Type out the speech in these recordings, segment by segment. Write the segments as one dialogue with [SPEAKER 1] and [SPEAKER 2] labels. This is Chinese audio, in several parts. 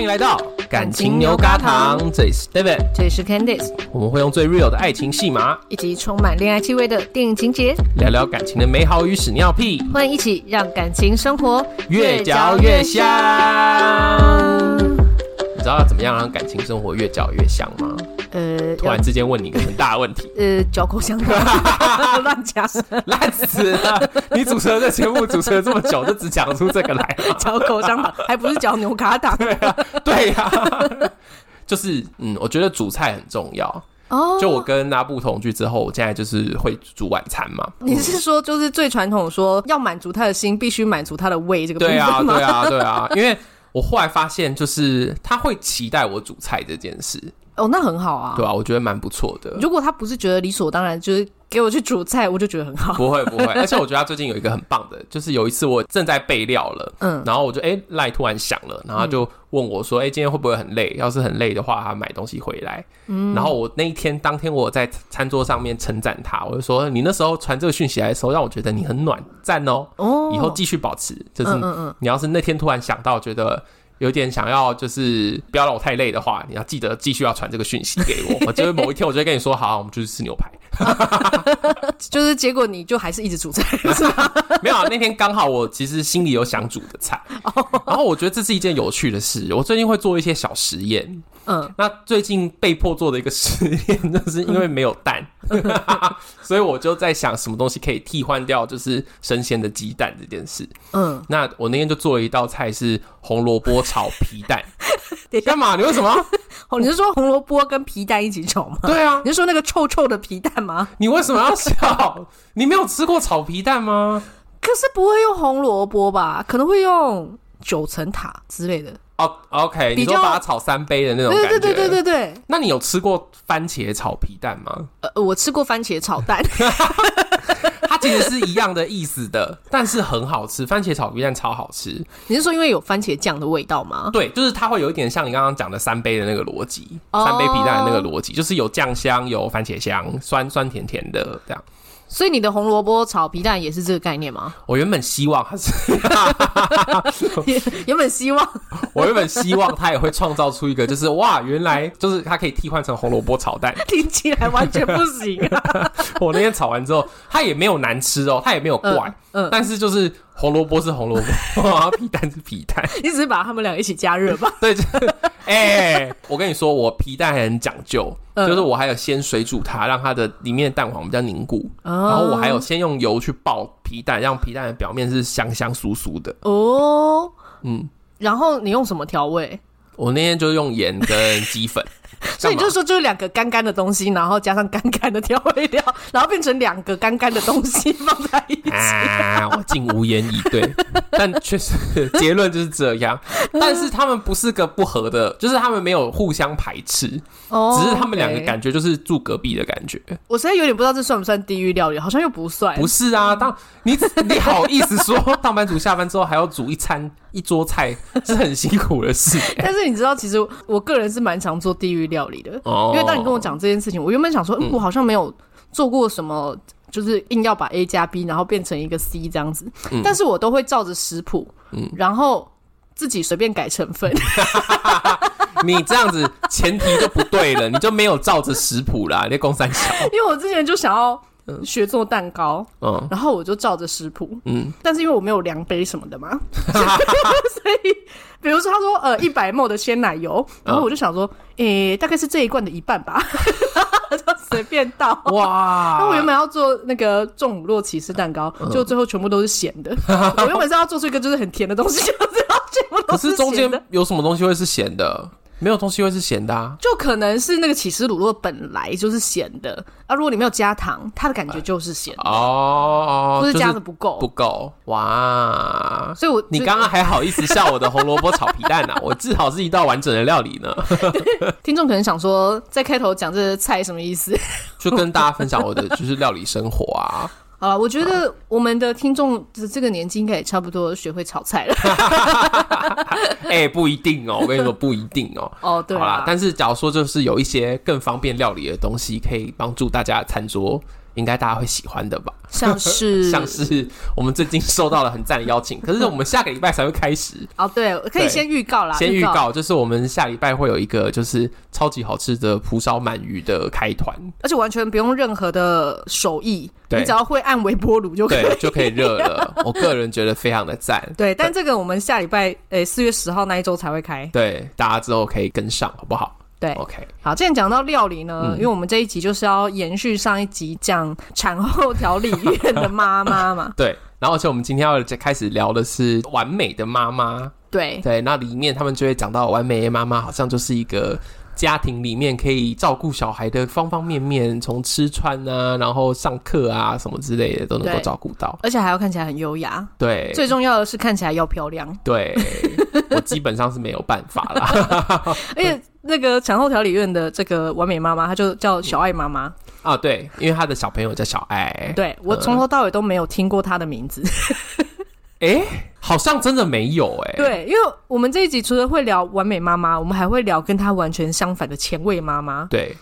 [SPEAKER 1] 欢迎来到感情牛轧糖，这里是 David，
[SPEAKER 2] 这里是 Candice，
[SPEAKER 1] 我们会用最 real 的爱情戏码，
[SPEAKER 2] 以及充满恋爱气味的电影情节，
[SPEAKER 1] 聊聊感情的美好与屎尿屁，
[SPEAKER 2] 欢迎一起让感情生活
[SPEAKER 1] 越嚼越香。你知道要怎么样让感情生活越嚼越香吗？呃，突然之间问你一个很大的问题。
[SPEAKER 2] 呃，嚼口香糖，乱讲，
[SPEAKER 1] 烂死了！你主持了这节目，主持了这么久，就只讲出这个来，
[SPEAKER 2] 嚼口香糖，还不是嚼牛轧糖？
[SPEAKER 1] 对呀，对呀，就是嗯，我觉得煮菜很重要哦。就我跟阿布同居之后，我现在就是会煮晚餐嘛。
[SPEAKER 2] 你是说，就是最传统说要满足他的心，必须满足他的胃这个？
[SPEAKER 1] 对啊，对啊，对啊，因为我后来发现，就是他会期待我煮菜这件事。
[SPEAKER 2] 哦，那很好啊，
[SPEAKER 1] 对啊，我觉得蛮不错的。
[SPEAKER 2] 如果他不是觉得理所当然，就是给我去煮菜，我就觉得很好。
[SPEAKER 1] 不会不会，而且我觉得他最近有一个很棒的，就是有一次我正在备料了，嗯，然后我就哎赖突然响了，然后他就问我说，哎、嗯，今天会不会很累？要是很累的话，他买东西回来。嗯，然后我那一天当天我在餐桌上面称赞他，我就说你那时候传这个讯息来的时候，让我觉得你很暖，赞哦。哦，以后继续保持，就是嗯嗯，你要是那天突然想到觉得。有点想要，就是不要让我太累的话，你要记得继续要传这个讯息给我。我就是某一天，我就会跟你说，好，我们就去吃牛排。
[SPEAKER 2] 就是结果你就还是一直煮菜？
[SPEAKER 1] 没有啊，那天刚好我其实心里有想煮的菜，然后我觉得这是一件有趣的事。我最近会做一些小实验。嗯，那最近被迫做的一个实验，就是因为没有蛋，所以我就在想什么东西可以替换掉，就是生鲜的鸡蛋这件事。嗯，那我那天就做了一道菜是红萝卜炒皮蛋。干嘛？你为什么？
[SPEAKER 2] 哦，你是说红萝卜跟皮蛋一起炒吗？
[SPEAKER 1] 对啊，
[SPEAKER 2] 你是说那个臭臭的皮蛋吗？
[SPEAKER 1] 你为什么要笑？你没有吃过炒皮蛋吗？
[SPEAKER 2] 可是不会用红萝卜吧？可能会用九层塔之类的。
[SPEAKER 1] 哦、oh，OK，你说把它炒三杯的那种感觉，
[SPEAKER 2] 对对对对对对。
[SPEAKER 1] 那你有吃过番茄炒皮蛋吗？
[SPEAKER 2] 呃，我吃过番茄炒蛋，
[SPEAKER 1] 它 其实是一样的意思的，但是很好吃。番茄炒皮蛋超好吃。
[SPEAKER 2] 你是说因为有番茄酱的味道吗？
[SPEAKER 1] 对，就是它会有一点像你刚刚讲的三杯的那个逻辑，oh. 三杯皮蛋的那个逻辑，就是有酱香，有番茄香，酸酸甜甜的这样。
[SPEAKER 2] 所以你的红萝卜炒皮蛋也是这个概念吗？
[SPEAKER 1] 我原本希望它是
[SPEAKER 2] 原本希望，
[SPEAKER 1] 我原本希望它也会创造出一个，就是哇，原来就是它可以替换成红萝卜炒蛋，
[SPEAKER 2] 听起来完全不行啊！
[SPEAKER 1] 我那天炒完之后，它也没有难吃哦，它也没有怪，嗯，嗯但是就是。红萝卜是红萝卜，皮蛋是皮蛋。
[SPEAKER 2] 你只是把它们俩一起加热吧？
[SPEAKER 1] 对，哎、欸，我跟你说，我皮蛋还很讲究，嗯、就是我还有先水煮它，让它的里面的蛋黄比较凝固，哦、然后我还有先用油去爆皮蛋，让皮蛋的表面是香香酥酥的。哦，嗯，
[SPEAKER 2] 然后你用什么调味？
[SPEAKER 1] 我那天就用盐跟鸡粉。
[SPEAKER 2] 所以你就说，就是两个干干的东西，然后加上干干的调味料，然后变成两个干干的东西放在一起。
[SPEAKER 1] 啊，我竟无言以对。但确实结论就是这样。但是他们不是个不合的，就是他们没有互相排斥。哦，只是他们两个感觉就是住隔壁的感觉。
[SPEAKER 2] 我实在有点不知道这算不算地狱料理，好像又不算。
[SPEAKER 1] 不是啊，当你你好意思说，上班族下班之后还要煮一餐一桌菜，是很辛苦的事。
[SPEAKER 2] 但是你知道，其实我个人是蛮常做地狱料理的，因为当你跟我讲这件事情，我原本想说，嗯，我好像没有做过什么，就是硬要把 A 加 B，然后变成一个 C 这样子，但是我都会照着食谱，然后自己随便改成分。
[SPEAKER 1] 你这样子前提就不对了，你就没有照着食谱啦，你公三小。
[SPEAKER 2] 因为我之前就想要。学做蛋糕，嗯，然后我就照着食谱，嗯，但是因为我没有量杯什么的嘛，所以比如说他说呃一百 ml 的鲜奶油，然后我就想说，诶、欸，大概是这一罐的一半吧，就随便倒。哇！那我原本要做那个重乳酪起司蛋糕，就最后全部都是咸的。我原本是要做出一个就是很甜的东西，就最后全部都是咸的。可是中间
[SPEAKER 1] 有什么东西会是咸的？没有东西会是咸的啊，
[SPEAKER 2] 就可能是那个起司乳酪本来就是咸的啊。如果你没有加糖，它的感觉就是咸的哦，就是加的不够，
[SPEAKER 1] 不够哇。所以我你刚刚还好意思笑我的红萝卜炒皮蛋呢、啊？我至少是一道完整的料理呢。
[SPEAKER 2] 听众可能想说，在开头讲这个菜什么意思？
[SPEAKER 1] 就跟大家分享我的就是料理生活啊。
[SPEAKER 2] 好了，我觉得我们的听众的这个年纪应该也差不多学会炒菜了。
[SPEAKER 1] 哎、欸，不一定哦，我跟你说不一定哦。
[SPEAKER 2] 哦，对。
[SPEAKER 1] 好啦，但是假如说就是有一些更方便料理的东西，可以帮助大家餐桌应该大家会喜欢的吧？
[SPEAKER 2] 像是
[SPEAKER 1] 像是我们最近收到了很赞的邀请，可是我们下个礼拜才会开始
[SPEAKER 2] 哦。对，可以先预告啦，
[SPEAKER 1] 先预告就是我们下礼拜会有一个就是超级好吃的蒲烧鳗鱼的开团，
[SPEAKER 2] 而且完全不用任何的手艺，你只要会按微波炉就可以
[SPEAKER 1] 对就可以热了。我个人觉得非常的赞。
[SPEAKER 2] 对，但这个我们下礼拜诶四月十号那一周才会开，
[SPEAKER 1] 对，大家之后可以跟上，好不好？
[SPEAKER 2] 对
[SPEAKER 1] ，OK，
[SPEAKER 2] 好，既然讲到料理呢，嗯、因为我们这一集就是要延续上一集讲产后调理院的妈妈嘛。
[SPEAKER 1] 对，然后而且我们今天要开始聊的是完美的妈妈。
[SPEAKER 2] 对
[SPEAKER 1] 对，那里面他们就会讲到完美的妈妈好像就是一个家庭里面可以照顾小孩的方方面面，从吃穿啊，然后上课啊什么之类的都能够照顾到，
[SPEAKER 2] 而且还要看起来很优雅。
[SPEAKER 1] 对，
[SPEAKER 2] 最重要的是看起来要漂亮。
[SPEAKER 1] 对，我基本上是没有办法啦，
[SPEAKER 2] 而且。那个产后调理院的这个完美妈妈，她就叫小爱妈妈、嗯、
[SPEAKER 1] 啊。对，因为她的小朋友叫小爱。
[SPEAKER 2] 对，我从头到尾都没有听过她的名字。
[SPEAKER 1] 哎、欸，好像真的没有哎、欸。
[SPEAKER 2] 对，因为我们这一集除了会聊完美妈妈，我们还会聊跟她完全相反的前卫妈妈。
[SPEAKER 1] 对，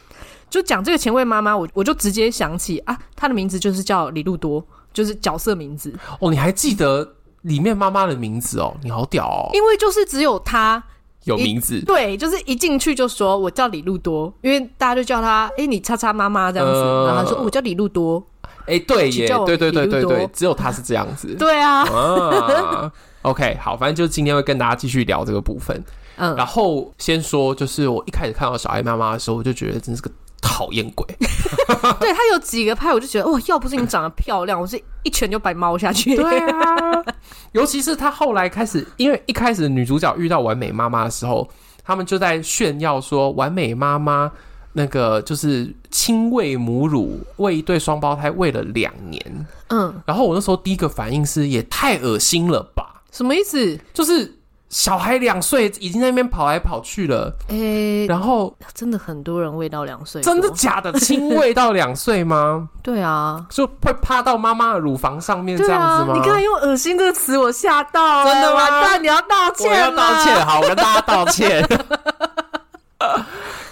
[SPEAKER 2] 就讲这个前卫妈妈，我我就直接想起啊，她的名字就是叫李路多，就是角色名字。
[SPEAKER 1] 哦，你还记得里面妈妈的名字哦？你好屌哦！
[SPEAKER 2] 因为就是只有她。
[SPEAKER 1] 有名字，
[SPEAKER 2] 对，就是一进去就说我叫李路多，因为大家就叫他，哎、欸，你叉叉妈妈这样子，呃、然后他说我叫李路多，
[SPEAKER 1] 哎、欸，对耶，对对对对对，只有他是这样子，
[SPEAKER 2] 对啊，
[SPEAKER 1] 啊，OK，好，反正就是今天会跟大家继续聊这个部分，嗯，然后先说，就是我一开始看到小爱妈妈的时候，我就觉得真是个。讨厌鬼，
[SPEAKER 2] 对他有几个派，我就觉得哦，要不是你长得漂亮，我是一拳就把你猫下去。
[SPEAKER 1] 对啊，尤其是他后来开始，因为一开始女主角遇到完美妈妈的时候，他们就在炫耀说，完美妈妈那个就是亲喂母乳喂一对双胞胎喂了两年。嗯，然后我那时候第一个反应是，也太恶心了吧？
[SPEAKER 2] 什么意思？
[SPEAKER 1] 就是。小孩两岁已经在那边跑来跑去了，诶、欸，然后
[SPEAKER 2] 真的很多人喂到两岁，
[SPEAKER 1] 真的假的？亲喂到两岁吗？
[SPEAKER 2] 对啊，
[SPEAKER 1] 就会趴到妈妈的乳房上面这样子吗？啊、
[SPEAKER 2] 你刚才用“恶心”这个词，我吓到、欸，
[SPEAKER 1] 真的吗？
[SPEAKER 2] 那你要道歉，我
[SPEAKER 1] 要道歉，好，我跟大家道歉。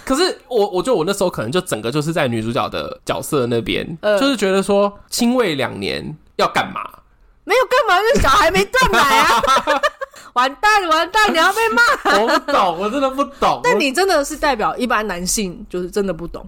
[SPEAKER 1] 可是我，我觉得我那时候可能就整个就是在女主角的角色那边，呃、就是觉得说亲喂两年要干嘛？
[SPEAKER 2] 没有干嘛，因为小孩没断奶啊。完蛋，完蛋！你要被骂。
[SPEAKER 1] 我不懂，我真的不懂。
[SPEAKER 2] 但你真的是代表一般男性，就是真的不懂。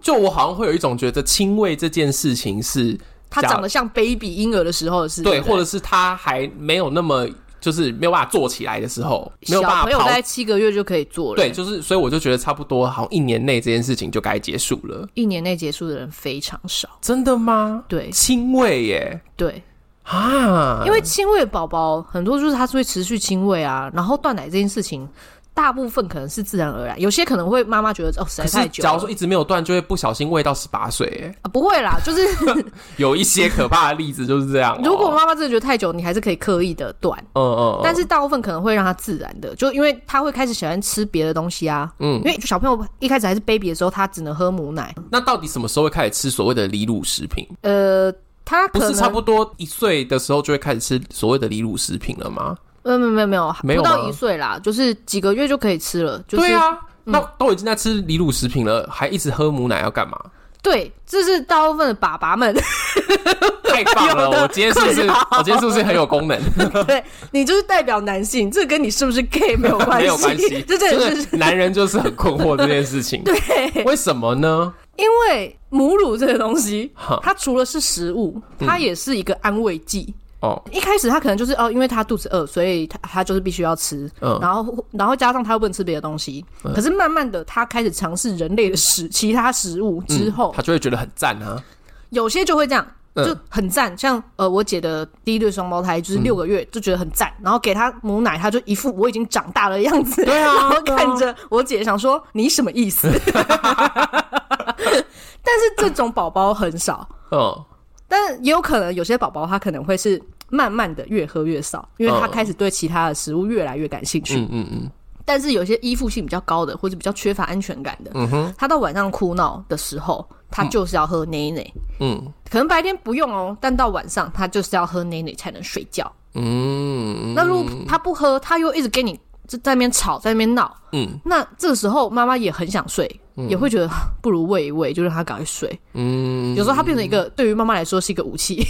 [SPEAKER 1] 就我好像会有一种觉得，亲喂这件事情是
[SPEAKER 2] 他长得像 baby 婴儿的时候的事，
[SPEAKER 1] 对，或者是他还没有那么就是没有办法坐起来的时候，没有办法。小朋
[SPEAKER 2] 友大概七个月就可以做了。
[SPEAKER 1] 对，就是所以我就觉得差不多，好像一年内这件事情就该结束了。
[SPEAKER 2] 一年内结束的人非常少，
[SPEAKER 1] 真的吗？
[SPEAKER 2] 对，
[SPEAKER 1] 亲喂耶，
[SPEAKER 2] 对。
[SPEAKER 1] 啊，
[SPEAKER 2] 因为亲喂宝宝很多就是他是会持续亲喂啊，然后断奶这件事情，大部分可能是自然而然，有些可能会妈妈觉得哦实在太久，
[SPEAKER 1] 假如说一直没有断，就会不小心喂到十八岁，
[SPEAKER 2] 啊不会啦，就是
[SPEAKER 1] 有一些可怕的例子就是这样、喔。
[SPEAKER 2] 如果妈妈真的觉得太久，你还是可以刻意的断，嗯，嗯嗯，但是大部分可能会让他自然的，就因为他会开始喜欢吃别的东西啊，嗯，因为小朋友一开始还是 baby 的时候，他只能喝母奶，
[SPEAKER 1] 那到底什么时候会开始吃所谓的离乳食品？
[SPEAKER 2] 呃。他
[SPEAKER 1] 不是差不多一岁的时候就会开始吃所谓的离乳食品了吗？
[SPEAKER 2] 没有没有没有没有，不到一岁啦，就是几个月就可以吃了。就是、
[SPEAKER 1] 对啊，嗯、那都已经在吃离乳食品了，还一直喝母奶要干嘛？
[SPEAKER 2] 对，这是大部分的爸爸们。
[SPEAKER 1] 太棒了！我今天是不是我今天是不是很有功能？
[SPEAKER 2] 对，你就是代表男性，这跟你是不是 gay 没有关系，没有关系。这真的是
[SPEAKER 1] 男人就是很困惑这件事情。
[SPEAKER 2] 对，
[SPEAKER 1] 为什么呢？
[SPEAKER 2] 因为母乳这个东西，它除了是食物，它也是一个安慰剂。哦，一开始他可能就是哦，因为他肚子饿，所以他他就是必须要吃。嗯，然后然后加上他又不能吃别的东西。可是慢慢的，他开始尝试人类的食其他食物之后，
[SPEAKER 1] 他就会觉得很赞啊。
[SPEAKER 2] 有些就会这样，就很赞。像呃，我姐的第一对双胞胎就是六个月就觉得很赞，然后给她母奶，她就一副我已经长大了的样子。对啊，然后看着我姐想说你什么意思？但是这种宝宝很少，嗯，但也有可能有些宝宝他可能会是慢慢的越喝越少，因为他开始对其他的食物越来越感兴趣，嗯嗯嗯。但是有些依附性比较高的或者比较缺乏安全感的，嗯哼，他到晚上哭闹的时候，他就是要喝奶奶，嗯，可能白天不用哦，但到晚上他就是要喝奶奶才能睡觉，嗯，那如果他不喝，他又一直跟你就在那边吵，在那边闹，嗯，那这个时候妈妈也很想睡。也会觉得不如喂一喂，就让他赶快睡。嗯，有时候他变成一个对于妈妈来说是一个武器。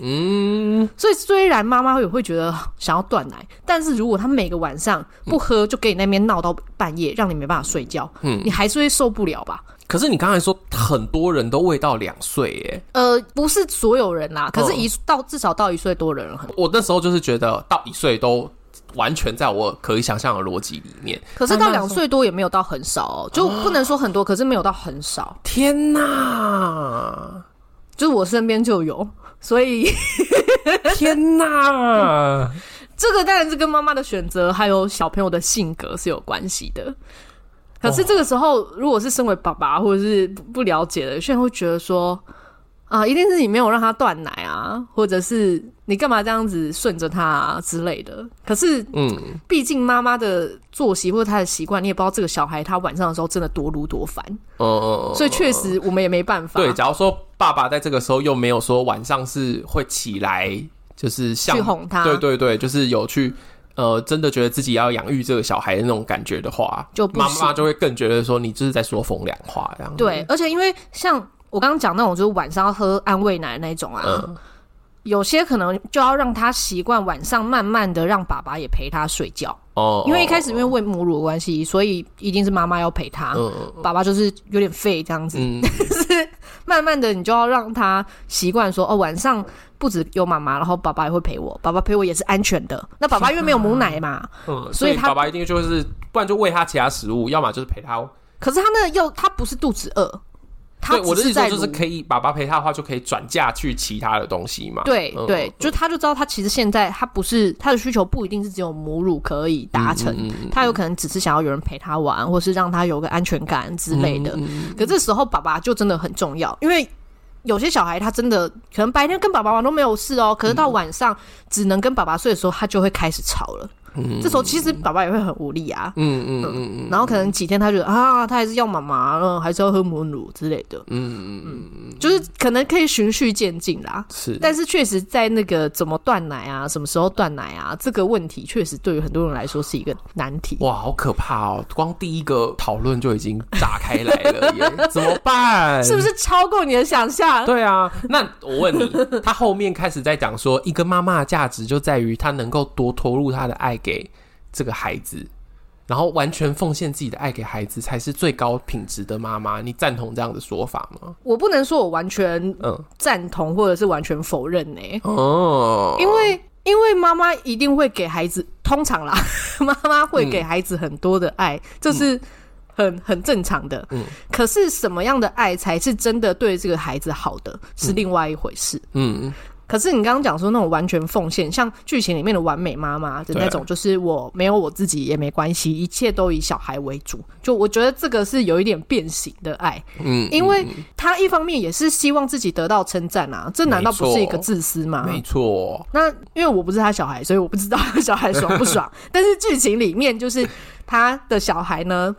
[SPEAKER 2] 嗯，所以虽然妈妈也会觉得想要断奶，但是如果他每个晚上不喝，就给你那边闹到半夜，让你没办法睡觉，嗯，你还是会受不了吧？
[SPEAKER 1] 可是你刚才说很多人都未到两岁，耶？
[SPEAKER 2] 呃，不是所有人啦，可是一到至少到一岁多的人很。
[SPEAKER 1] 我那时候就是觉得到一岁都完全在我可以想象的逻辑里面。
[SPEAKER 2] 可是到两岁多也没有到很少哦，就不能说很多，可是没有到很少。
[SPEAKER 1] 天哪！
[SPEAKER 2] 就是我身边就有。所以，
[SPEAKER 1] 天哪！
[SPEAKER 2] 这个当然是跟妈妈的选择还有小朋友的性格是有关系的。可是这个时候，如果是身为爸爸或者是不了解的，有些人会觉得说。啊，一定是你没有让他断奶啊，或者是你干嘛这样子顺着他啊之类的。可是，嗯，毕竟妈妈的作息或者他的习惯，你也不知道这个小孩他晚上的时候真的多撸多烦。哦、嗯，所以确实我们也没办法。
[SPEAKER 1] 对，假如说爸爸在这个时候又没有说晚上是会起来，就是像
[SPEAKER 2] 去哄他，
[SPEAKER 1] 对对对，就是有去呃，真的觉得自己要养育这个小孩的那种感觉的话，就妈妈就会更觉得说你这是在说风凉话这样。
[SPEAKER 2] 对，而且因为像。我刚刚讲那种就是晚上要喝安慰奶的那种啊，嗯、有些可能就要让他习惯晚上慢慢的让爸爸也陪他睡觉哦。因为一开始因为喂母乳的关系，所以一定是妈妈要陪他，嗯、爸爸就是有点废这样子。嗯、但是慢慢的你就要让他习惯说哦，晚上不只有妈妈，然后爸爸也会陪我，爸爸陪我也是安全的。那爸爸因为没有母奶嘛，
[SPEAKER 1] 嗯，所以他爸爸一定就是不然就喂他其他食物，要么就是陪他。
[SPEAKER 2] 可是他那又他不是肚子饿。
[SPEAKER 1] 对，我的意思就是可以爸爸陪他的话，就可以转嫁去其他的东西嘛。
[SPEAKER 2] 对对，就他就知道他其实现在他不是他的需求不一定是只有母乳可以达成，他有可能只是想要有人陪他玩，或是让他有个安全感之类的。可这时候爸爸就真的很重要，因为有些小孩他真的可能白天跟爸爸玩都没有事哦，可是到晚上只能跟爸爸睡的时候，他就会开始吵了。嗯、这时候其实爸爸也会很无力啊，嗯嗯嗯嗯，然后可能几天他觉得啊，他还是要妈妈，嗯，还是要喝母乳之类的，嗯嗯嗯，就是可能可以循序渐进啦，是，但是确实在那个怎么断奶啊，什么时候断奶啊，这个问题确实对于很多人来说是一个难题。
[SPEAKER 1] 哇，好可怕哦！光第一个讨论就已经炸开来了耶，怎么办？
[SPEAKER 2] 是不是超过你的想象？
[SPEAKER 1] 对啊，那我问你，他后面开始在讲说，一个妈妈的价值就在于她能够多投入她的爱。给这个孩子，然后完全奉献自己的爱给孩子，才是最高品质的妈妈。你赞同这样的说法吗？
[SPEAKER 2] 我不能说我完全嗯赞同，或者是完全否认呢、欸。哦，因为因为妈妈一定会给孩子，通常啦，妈妈会给孩子很多的爱，这、嗯、是很很正常的。嗯，可是什么样的爱才是真的对这个孩子好的，是另外一回事。嗯。嗯可是你刚刚讲说那种完全奉献，像剧情里面的完美妈妈的那种，就是我没有我自己也没关系，一切都以小孩为主。就我觉得这个是有一点变形的爱，嗯，因为他一方面也是希望自己得到称赞啊，这难道不是一个自私吗？
[SPEAKER 1] 没错。
[SPEAKER 2] 那因为我不是他小孩，所以我不知道小孩爽不爽。但是剧情里面就是他的小孩呢。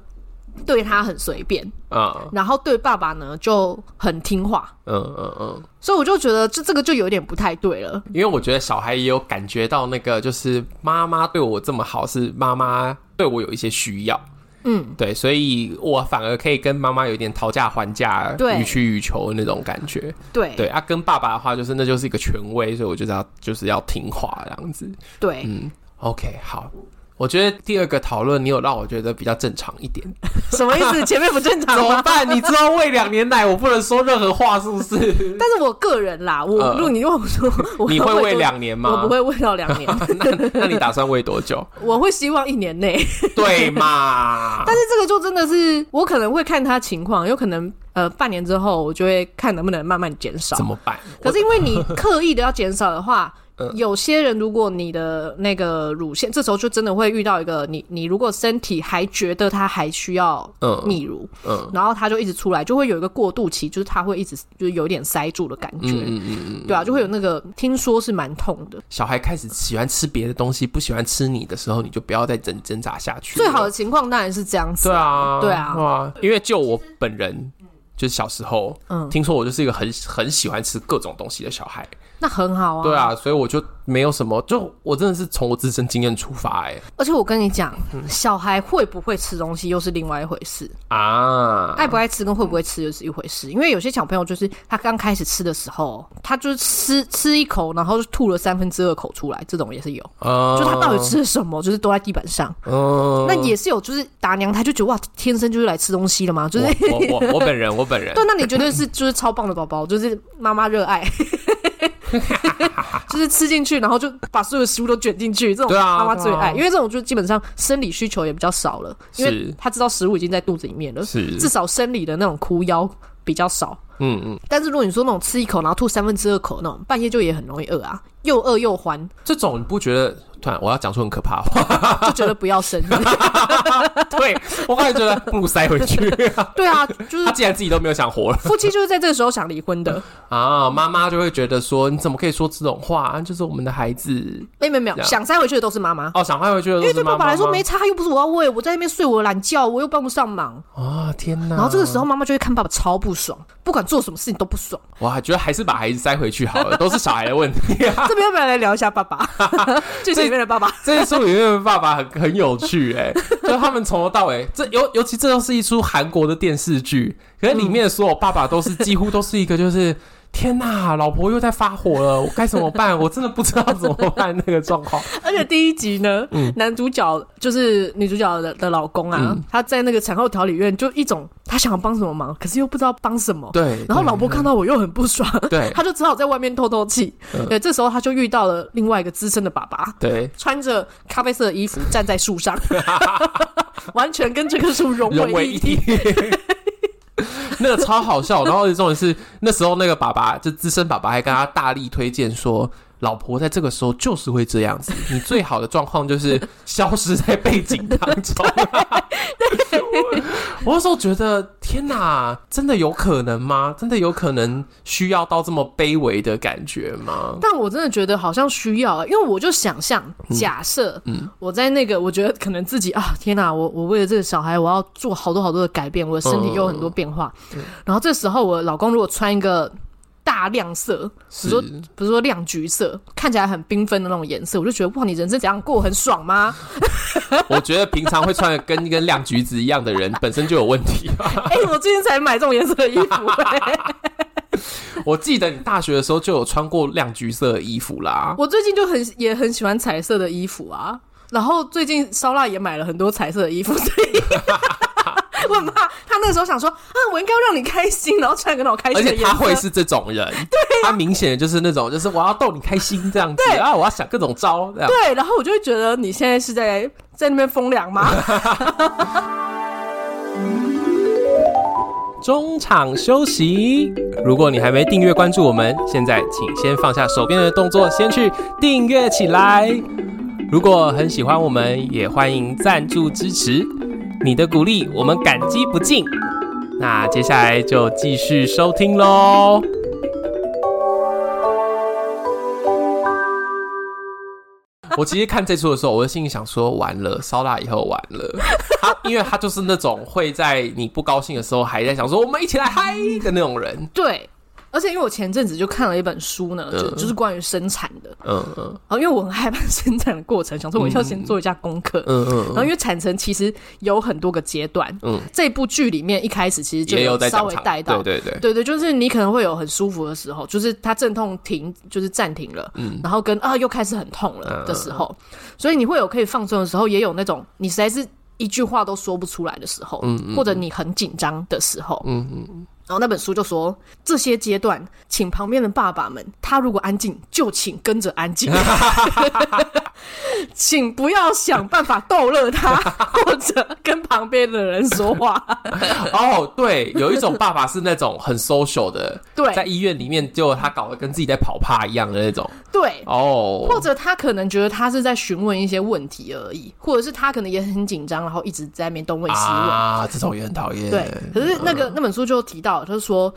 [SPEAKER 2] 对他很随便。啊，然后对爸爸呢就很听话，嗯嗯嗯，所以我就觉得这这个就有点不太对了，
[SPEAKER 1] 因为我觉得小孩也有感觉到那个就是妈妈对我这么好，是妈妈对我有一些需要，嗯，对，所以我反而可以跟妈妈有一点讨价还价、予取予求的那种感觉，对。对啊，跟爸爸的话就是那就是一个权威，所以我就要就是要听话这样子，
[SPEAKER 2] 对，
[SPEAKER 1] 嗯，OK，好。我觉得第二个讨论，你有让我觉得比较正常一点。
[SPEAKER 2] 什么意思？前面不正常？
[SPEAKER 1] 怎么办？你知道喂两年奶，我不能说任何话，是不是？
[SPEAKER 2] 但是我个人啦，我如果你问我说，
[SPEAKER 1] 你会喂两年吗？
[SPEAKER 2] 我不会喂到两年。
[SPEAKER 1] 那那你打算喂多久？
[SPEAKER 2] 我会希望一年内。
[SPEAKER 1] 对嘛？
[SPEAKER 2] 但是这个就真的是，我可能会看他情况，有可能呃半年之后，我就会看能不能慢慢减少。
[SPEAKER 1] 怎么办？
[SPEAKER 2] 可是因为你刻意的要减少的话。有些人，如果你的那个乳腺，这时候就真的会遇到一个你，你如果身体还觉得他还需要泌乳，嗯，嗯，然后他就一直出来，就会有一个过渡期，就是他会一直就是有点塞住的感觉，嗯嗯嗯，对啊，就会有那个听说是蛮痛的。
[SPEAKER 1] 小孩开始喜欢吃别的东西，不喜欢吃你的时候，你就不要再挣挣扎下去。
[SPEAKER 2] 最好的情况当然是这样子，
[SPEAKER 1] 对啊，
[SPEAKER 2] 对啊，
[SPEAKER 1] 哇，因为就我本人，就是小时候，嗯，听说我就是一个很很喜欢吃各种东西的小孩。
[SPEAKER 2] 那很好啊。
[SPEAKER 1] 对啊，所以我就没有什么，就我真的是从我自身经验出发哎。
[SPEAKER 2] 而且我跟你讲，小孩会不会吃东西又是另外一回事
[SPEAKER 1] 啊。
[SPEAKER 2] 爱不爱吃跟会不会吃又是一回事，因为有些小朋友就是他刚开始吃的时候，他就是吃吃一口，然后就吐了三分之二口出来，这种也是有。就他到底吃了什么，就是都在地板上。那也是有，就是打娘胎就觉得哇，天生就是来吃东西的嘛。就是
[SPEAKER 1] 我我我本人我本人。
[SPEAKER 2] 对，那你绝对是就是超棒的宝宝，就是妈妈热爱。就是吃进去，然后就把所有的食物都卷进去，这种妈妈最爱，因为这种就基本上生理需求也比较少了，因为他知道食物已经在肚子里面了，是。至少生理的那种哭腰比较少。嗯嗯。但是如果你说那种吃一口然后吐三分之二口那种，半夜就也很容易饿啊，又饿又欢。
[SPEAKER 1] 这种你不觉得？突然我要讲出很可怕的话，
[SPEAKER 2] 就觉得不要生。
[SPEAKER 1] 对，我刚才觉得不如塞回去。
[SPEAKER 2] 对啊，就是
[SPEAKER 1] 他既然自己都没有想活了，
[SPEAKER 2] 夫妻就是在这个时候想离婚的
[SPEAKER 1] 啊。妈妈就会觉得说，你怎么可以说这种话？就是我们的孩子，
[SPEAKER 2] 没有没有没有，想塞回去的都是妈妈
[SPEAKER 1] 哦，想塞回去的都是妈妈。因为
[SPEAKER 2] 对爸爸来说没差，又不是我要喂，我在那边睡我懒觉，我又帮不上忙
[SPEAKER 1] 啊！天哪！
[SPEAKER 2] 然后这个时候妈妈就会看爸爸超不爽，不管做什么事情都不爽。
[SPEAKER 1] 我还觉得还是把孩子塞回去好了，都是小孩的问题。
[SPEAKER 2] 这边要不要来聊一下爸爸？剧情里面的爸爸。
[SPEAKER 1] 这一出里面的爸爸很很有趣哎、欸，就他们从头到尾，这尤尤其这都是一出韩国的电视剧，可是里面的所有爸爸都是 几乎都是一个就是。天呐，老婆又在发火了，我该怎么办？我真的不知道怎么办那个状况。
[SPEAKER 2] 而且第一集呢，嗯、男主角就是女主角的的老公啊，嗯、他在那个产后调理院，就一种他想要帮什么忙，可是又不知道帮什么。
[SPEAKER 1] 对。
[SPEAKER 2] 然后老婆看到我又很不爽，
[SPEAKER 1] 对，
[SPEAKER 2] 他就只好在外面透透气。嗯、对，这时候他就遇到了另外一个资深的爸爸，
[SPEAKER 1] 对，
[SPEAKER 2] 穿着咖啡色的衣服站在树上，完全跟这棵树融为一体。
[SPEAKER 1] 那个超好笑，然后重点是那时候那个爸爸就资深爸爸还跟他大力推荐说。老婆在这个时候就是会这样子，你最好的状况就是 消失在背景当中。我那时候觉得，天哪，真的有可能吗？真的有可能需要到这么卑微的感觉吗？
[SPEAKER 2] 但我真的觉得好像需要，因为我就想象，假设，嗯，我在那个，我觉得可能自己啊，天哪，我我为了这个小孩，我要做好多好多的改变，我的身体有很多变化，然后这时候我老公如果穿一个。大亮色，比如说，比如说亮橘色，看起来很缤纷的那种颜色，我就觉得哇，你人生怎样过很爽吗？
[SPEAKER 1] 我觉得平常会穿的跟一根亮橘子一样的人，本身就有问题。
[SPEAKER 2] 哎、欸，我最近才买这种颜色的衣服、欸。
[SPEAKER 1] 我记得你大学的时候就有穿过亮橘色的衣服啦。
[SPEAKER 2] 我最近就很也很喜欢彩色的衣服啊，然后最近烧腊也买了很多彩色的衣服，所以。我很怕他那个时候想说啊，我应该要让你开心，然后穿个那种开心的。
[SPEAKER 1] 而且他会是这种人，对，他明显的就是那种，就是我要逗你开心这样子，然后我要想各种招，
[SPEAKER 2] 对，然后我就会觉得你现在是在在那边风凉吗？
[SPEAKER 1] 中场休息，如果你还没订阅关注我们，现在请先放下手边的动作，先去订阅起来。如果很喜欢我们，也欢迎赞助支持。你的鼓励，我们感激不尽。那接下来就继续收听喽。我其实看这出的时候，我的心里想说：完了，烧腊以后完了。因为他就是那种会在你不高兴的时候，还在想说我们一起来嗨的那种人。
[SPEAKER 2] 对。而且因为我前阵子就看了一本书呢，就就是关于生产的，嗯嗯，然后因为我很害怕生产的过程，想说我要先做一下功课，嗯嗯，然后因为产程其实有很多个阶段，嗯，这部剧里面一开始其实就有稍微带到，
[SPEAKER 1] 对对对，
[SPEAKER 2] 对对，就是你可能会有很舒服的时候，就是它阵痛停，就是暂停了，嗯，然后跟啊又开始很痛了的时候，所以你会有可以放松的时候，也有那种你实在是一句话都说不出来的时候，嗯，或者你很紧张的时候，嗯嗯。然后那本书就说，这些阶段，请旁边的爸爸们，他如果安静，就请跟着安静，请不要想办法逗乐他，或者跟旁边的人说话。
[SPEAKER 1] 哦，对，有一种爸爸是那种很 social 的，
[SPEAKER 2] 对，
[SPEAKER 1] 在医院里面就他搞得跟自己在跑趴一样的那种，
[SPEAKER 2] 对，
[SPEAKER 1] 哦，
[SPEAKER 2] 或者他可能觉得他是在询问一些问题而已，或者是他可能也很紧张，然后一直在那边东问西问
[SPEAKER 1] 啊，这种也很讨厌。
[SPEAKER 2] 对，可是那个、嗯、那本书就提到。他说：“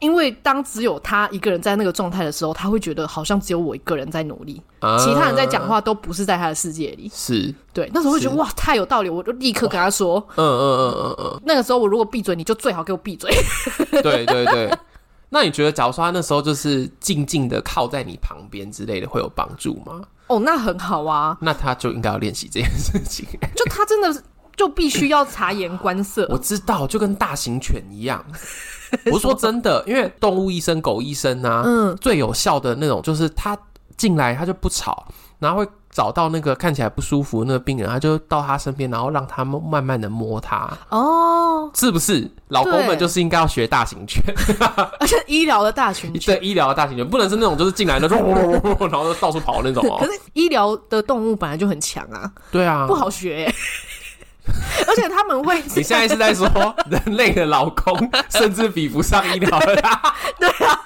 [SPEAKER 2] 因为当只有他一个人在那个状态的时候，他会觉得好像只有我一个人在努力，啊、其他人在讲话都不是在他的世界里。
[SPEAKER 1] 是
[SPEAKER 2] 对，那时候会觉得哇，太有道理，我就立刻跟他说：嗯嗯嗯嗯嗯。那个时候我如果闭嘴，你就最好给我闭嘴。
[SPEAKER 1] 对对对，那你觉得，假如说他那时候就是静静的靠在你旁边之类的，会有帮助吗？
[SPEAKER 2] 哦，那很好啊。
[SPEAKER 1] 那他就应该要练习这件事情。
[SPEAKER 2] 就他真的是就必须要察言观色。
[SPEAKER 1] 我知道，就跟大型犬一样。我说真的，因为动物医生、狗医生啊，嗯，最有效的那种就是他进来他就不吵，然后会。找到那个看起来不舒服的那个病人，他就到他身边，然后让他们慢慢的摸他。哦，是不是？老公们就是应该要学大型犬，
[SPEAKER 2] 而且医疗的大型犬，
[SPEAKER 1] 对，医疗的大型犬不能是那种就是进来的，然后就到处跑那种哦。
[SPEAKER 2] 可是医疗的动物本来就很强啊。
[SPEAKER 1] 对啊，
[SPEAKER 2] 不好学。而且他们会，
[SPEAKER 1] 你现在是在说人类的老公 甚至比不上医疗的？
[SPEAKER 2] 对啊。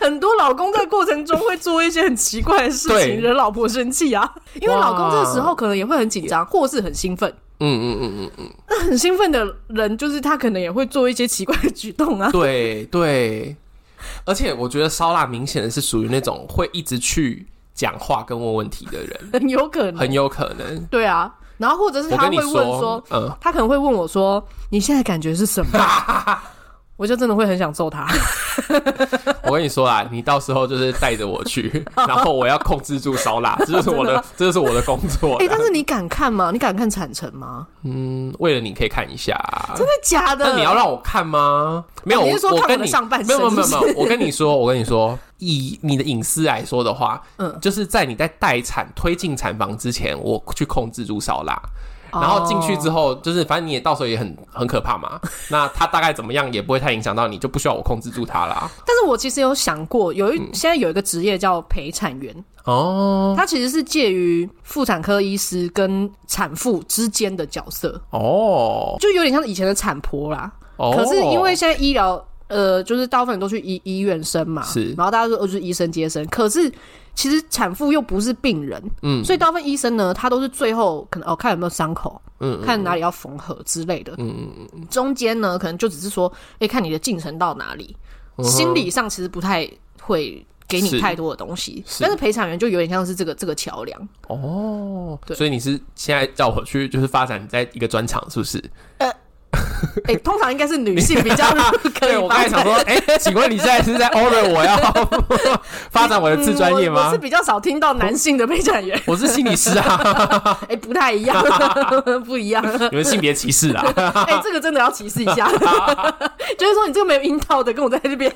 [SPEAKER 2] 很多老公在过程中会做一些很奇怪的事情，惹老婆生气啊。因为老公这个时候可能也会很紧张，或是很兴奋。嗯嗯嗯嗯嗯。那很兴奋的人，就是他可能也会做一些奇怪的举动啊。
[SPEAKER 1] 对对。而且我觉得烧腊明显的是属于那种会一直去讲话跟问问题的人，
[SPEAKER 2] 很有可能，
[SPEAKER 1] 很有可能。
[SPEAKER 2] 对啊。然后或者是他会问说，嗯，他可能会问我说：“你现在感觉是什么？” 我就真的会很想揍他。
[SPEAKER 1] 我跟你说啊，你到时候就是带着我去，然后我要控制住烧腊，这就是我的，这就是我的工作。
[SPEAKER 2] 哎，但是你敢看吗？你敢看产程吗？
[SPEAKER 1] 嗯，为了你可以看一下。
[SPEAKER 2] 真的假的？
[SPEAKER 1] 那你要让我看吗？没有，我我跟你
[SPEAKER 2] 上半身。
[SPEAKER 1] 没有没有没有，我跟你说，我跟你说，以你的隐私来说的话，嗯，就是在你在待产推进产房之前，我去控制住烧腊。然后进去之后，就是反正你也到时候也很很可怕嘛。那他大概怎么样也不会太影响到你，就不需要我控制住他啦。
[SPEAKER 2] 但是我其实有想过，有一、嗯、现在有一个职业叫陪产员哦，他其实是介于妇产科医师跟产妇之间的角色哦，就有点像以前的产婆啦。哦，可是因为现在医疗呃，就是大部分人都去医医院生嘛，是，然后大家说就是医生接生，可是。其实产妇又不是病人，嗯，所以大部分医生呢，他都是最后可能哦，看有没有伤口，嗯，看哪里要缝合之类的，嗯嗯嗯，中间呢，可能就只是说，哎，看你的进程到哪里，嗯、心理上其实不太会给你太多的东西，是。但是陪产员就有点像是这个这个桥梁。
[SPEAKER 1] 哦，对，所以你是现在叫我去就是发展在一个专场，是不是？呃
[SPEAKER 2] 哎、欸，通常应该是女性比较 可以。
[SPEAKER 1] 对，我刚才想说，哎、欸，请问你现在是在 order 我要 发展我的自专业吗、嗯我？我是
[SPEAKER 2] 比较少听到男性的陪产员，
[SPEAKER 1] 我是心理师啊。
[SPEAKER 2] 哎、欸，不太一样，不一样。
[SPEAKER 1] 你们性别歧视啊？
[SPEAKER 2] 哎、欸，这个真的要歧视一下。就是说，你这个没有阴道的，跟我在这边，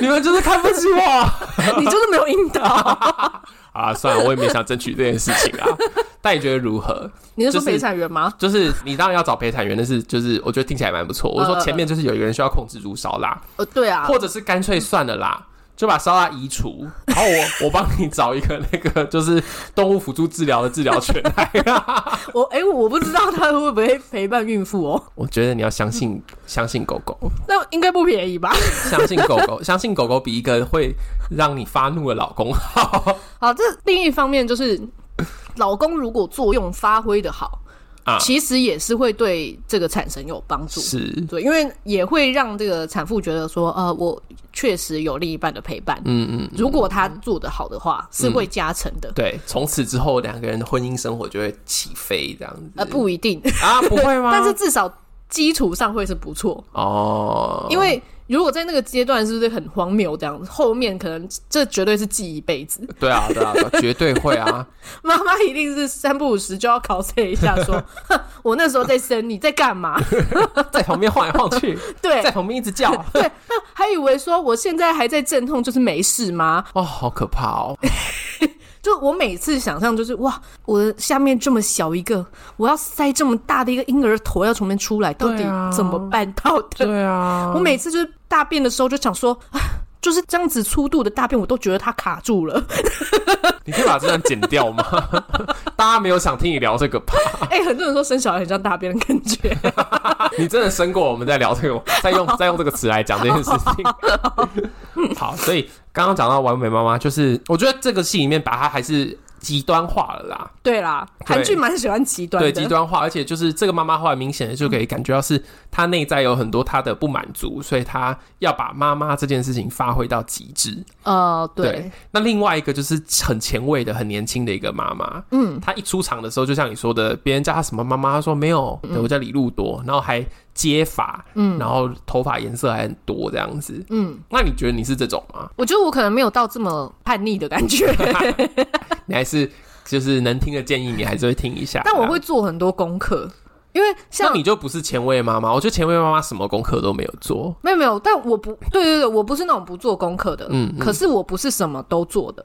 [SPEAKER 1] 你们就是看不起我，
[SPEAKER 2] 你就是没有阴道。
[SPEAKER 1] 啊，算了，我也没想争取这件事情啊。但你觉得如何？
[SPEAKER 2] 你是说陪产员吗？
[SPEAKER 1] 就是、就是、你当然要找陪产员，但是就是我觉得听起来蛮不错。我说前面就是有一个人需要控制如烧啦，
[SPEAKER 2] 呃，对啊，
[SPEAKER 1] 或者是干脆算了啦。就把烧腊移除，然后我我帮你找一个那个就是动物辅助治疗的治疗犬来。
[SPEAKER 2] 我哎、欸，我不知道它会不会陪伴孕妇哦。
[SPEAKER 1] 我觉得你要相信相信狗狗，
[SPEAKER 2] 那应该不便宜吧？
[SPEAKER 1] 相信狗狗，相信狗狗比一个会让你发怒的老公好。
[SPEAKER 2] 好，这另一方面就是老公如果作用发挥的好。其实也是会对这个产生有帮助，是对，因为也会让这个产妇觉得说，呃，我确实有另一半的陪伴，嗯嗯，如果他做得好的话，是会加成的。
[SPEAKER 1] 对，从此之后两个人的婚姻生活就会起飞，这样子。
[SPEAKER 2] 呃，不一定
[SPEAKER 1] 啊，不会吗？
[SPEAKER 2] 但是至少基础上会是不错哦，因为。如果在那个阶段是不是很荒谬这样子？后面可能这绝对是记一辈子。
[SPEAKER 1] 对啊，对啊，对啊，绝对会啊！
[SPEAKER 2] 妈妈一定是三不五时就要 cos 一下，说：“ 哼，我那时候在生，你在干嘛？”
[SPEAKER 1] 在旁边晃来晃去，对，在旁边一直叫，
[SPEAKER 2] 对，还以为说我现在还在阵痛，就是没事吗？
[SPEAKER 1] 哦，好可怕哦！
[SPEAKER 2] 就我每次想象就是哇，我的下面这么小一个，我要塞这么大的一个婴儿头要从里面出来，到底怎么办到的？对啊，我每次就是大便的时候就想说，就是这样子粗度的大便，我都觉得它卡住了。
[SPEAKER 1] 你可以把这段剪掉吗？大家没有想听你聊这个吧？
[SPEAKER 2] 哎、欸，很多人说生小孩很像大便的感觉。
[SPEAKER 1] 你真的生过？我们在聊这个，再用再用这个词来讲这件事情。好，所以。刚刚讲到完美妈妈，就是我觉得这个戏里面把它还是极端化了啦。
[SPEAKER 2] 对啦，韩剧蛮喜欢极端的，
[SPEAKER 1] 对极端化，而且就是这个妈妈后来明显的就可以感觉到是她内在有很多她的不满足，所以她要把妈妈这件事情发挥到极致。
[SPEAKER 2] 呃对，
[SPEAKER 1] 对。那另外一个就是很前卫的、很年轻的一个妈妈。嗯，她一出场的时候，就像你说的，别人叫她什么妈妈，她说没有，对，我叫李路多，然后还。接发，嗯，然后头发颜色还很多，这样子，嗯，那你觉得你是这种吗？
[SPEAKER 2] 我觉得我可能没有到这么叛逆的感觉，
[SPEAKER 1] 你还是就是能听的建议，你还是会听一下。
[SPEAKER 2] 但我会做很多功课，因为像
[SPEAKER 1] 那你就不是前卫妈妈，我觉得前卫妈妈什么功课都没有做，
[SPEAKER 2] 没有没有，但我不对对对，我不是那种不做功课的，嗯，可是我不是什么都做的，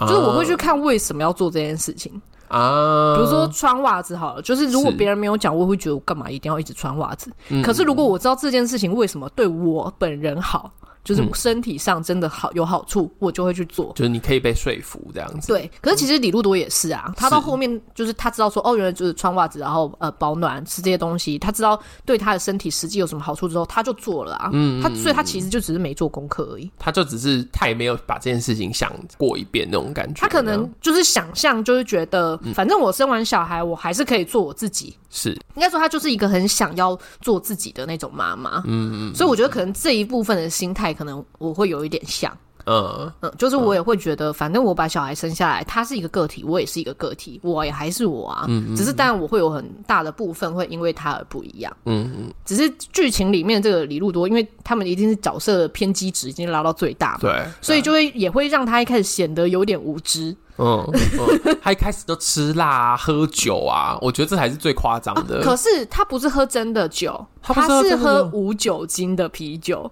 [SPEAKER 2] 嗯，就是我会去看为什么要做这件事情。啊，比如说穿袜子好了，就是如果别人没有讲，我会觉得我干嘛一定要一直穿袜子？可是如果我知道这件事情为什么对我本人好。就是身体上真的好有好处，我就会去做。
[SPEAKER 1] 就是你可以被说服这样子。
[SPEAKER 2] 对，可是其实李路多也是啊，他到后面就是他知道说哦，原来就是穿袜子，然后呃保暖吃这些东西，他知道对他的身体实际有什么好处之后，他就做了啊。嗯，他所以他其实就只是没做功课而已。
[SPEAKER 1] 他就只是他也没有把这件事情想过一遍那种感觉。
[SPEAKER 2] 他可能就是想象，就是觉得反正我生完小孩，我还是可以做我自己。
[SPEAKER 1] 是，
[SPEAKER 2] 应该说他就是一个很想要做自己的那种妈妈。嗯嗯，所以我觉得可能这一部分的心态，可能我会有。一点像，嗯嗯，就是我也会觉得，反正我把小孩生下来，他是一个个体，我也是一个个体，我也还是我啊，嗯，只是当然我会有很大的部分会因为他而不一样，嗯嗯，只是剧情里面这个李路多，因为他们一定是角色的偏激值已经拉到最大嘛，对，所以就会也会让他一开始显得有点无知。嗯，
[SPEAKER 1] 嗯，他一开始都吃辣啊，喝酒啊，我觉得这才是最夸张的，啊。
[SPEAKER 2] 可是他不是喝真的酒，他是喝无酒精的啤酒。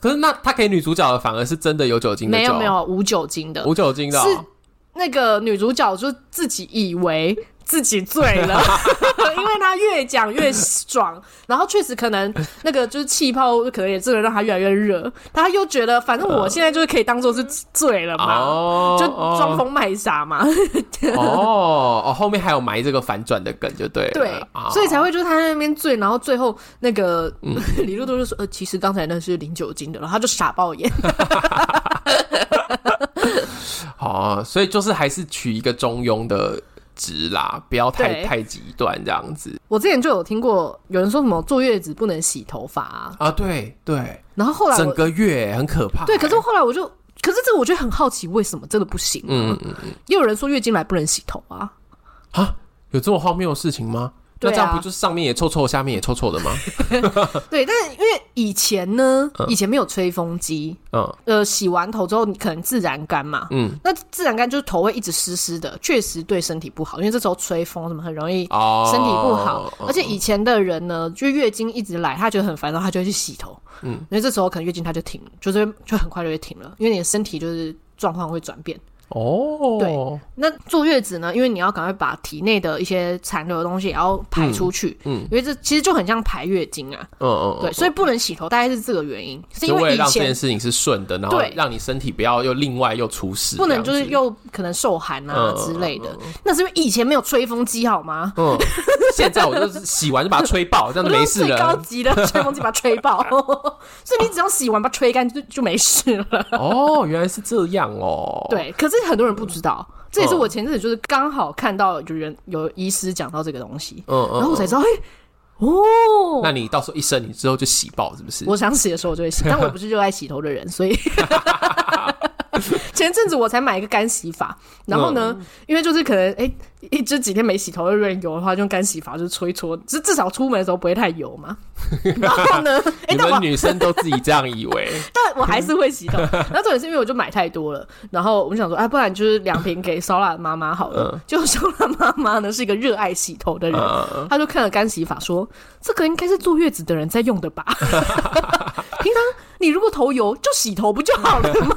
[SPEAKER 1] 可是那他给女主角的反而是真的有酒精的酒，没有
[SPEAKER 2] 没有无酒精的，
[SPEAKER 1] 无酒精的，哦，
[SPEAKER 2] 是那个女主角就自己以为。自己醉了，因为他越讲越爽，然后确实可能那个就是气泡，可能也真的让他越来越热。他又觉得，反正我现在就是可以当做是醉了嘛，哦、就装疯卖傻嘛。
[SPEAKER 1] 哦哦，后面还有埋这个反转的梗，就对了。
[SPEAKER 2] 对，哦、所以才会就是他在那边醉，然后最后那个、嗯、李路都就说：“呃，其实刚才那是零酒精的。”然后他就傻爆眼。
[SPEAKER 1] 哦，所以就是还是取一个中庸的。直啦，不要太太极端这样子。
[SPEAKER 2] 我之前就有听过有人说什么坐月子不能洗头发啊，
[SPEAKER 1] 啊对对，
[SPEAKER 2] 然后后来
[SPEAKER 1] 整个月很可怕。
[SPEAKER 2] 对，可是后来我就，可是这个我觉得很好奇，为什么真的不行？嗯嗯嗯，也有人说月经来不能洗头啊，
[SPEAKER 1] 啊，有这么荒谬的事情吗？那这样不就是上面也臭臭，下面也臭臭的吗？
[SPEAKER 2] 对，但是因为以前呢，以前没有吹风机，嗯，呃，洗完头之后你可能自然干嘛，嗯，那自然干就是头会一直湿湿的，确实对身体不好，因为这时候吹风什么很容易身体不好，而且以前的人呢，就月经一直来，他觉得很烦躁，他就会去洗头，嗯，因为这时候可能月经他就停，就是就很快就会停了，因为你的身体就是状况会转变。哦，对，那坐月子呢？因为你要赶快把体内的一些残留的东西也要排出去，嗯，嗯，因为这其实就很像排月经啊，嗯嗯，对，所以不能洗头，大概是这个原因，是因为以前让这
[SPEAKER 1] 件事情是顺的，然后让你身体不要又另外又出事，
[SPEAKER 2] 不能就是又可能受寒啊之类的，嗯、那是因为以前没有吹风机好吗？嗯，
[SPEAKER 1] 现在我就是洗完就把它吹爆，这样就没事了，最
[SPEAKER 2] 高级的吹风机把它吹爆，所以你只要洗完把它吹干就就没事了。
[SPEAKER 1] 哦，原来是这样哦，
[SPEAKER 2] 对，可是。很多人不知道，这也是我前阵子就是刚好看到有人有医师讲到这个东西，嗯，然后我才知道，哎，哦，
[SPEAKER 1] 那你到时候一生你之后就洗爆是不是？
[SPEAKER 2] 我想洗的时候我就会洗，但我不是热爱洗头的人，所以。前阵子我才买一个干洗发，然后呢，嗯、因为就是可能哎、欸，一直几天没洗头，有点油的话，就用干洗发就搓一搓，至至少出门的时候不会太油嘛。然后呢，哎、欸，
[SPEAKER 1] 你们女生都自己这样以为，
[SPEAKER 2] 但我还是会洗头。然后重点是因为我就买太多了，然后我们想说，哎、啊，不然就是两瓶给烧腊妈妈好了。就烧腊妈妈呢是一个热爱洗头的人，嗯、他就看了干洗发，说这个应该是坐月子的人在用的吧。平常你如果头油就洗头不就好了吗？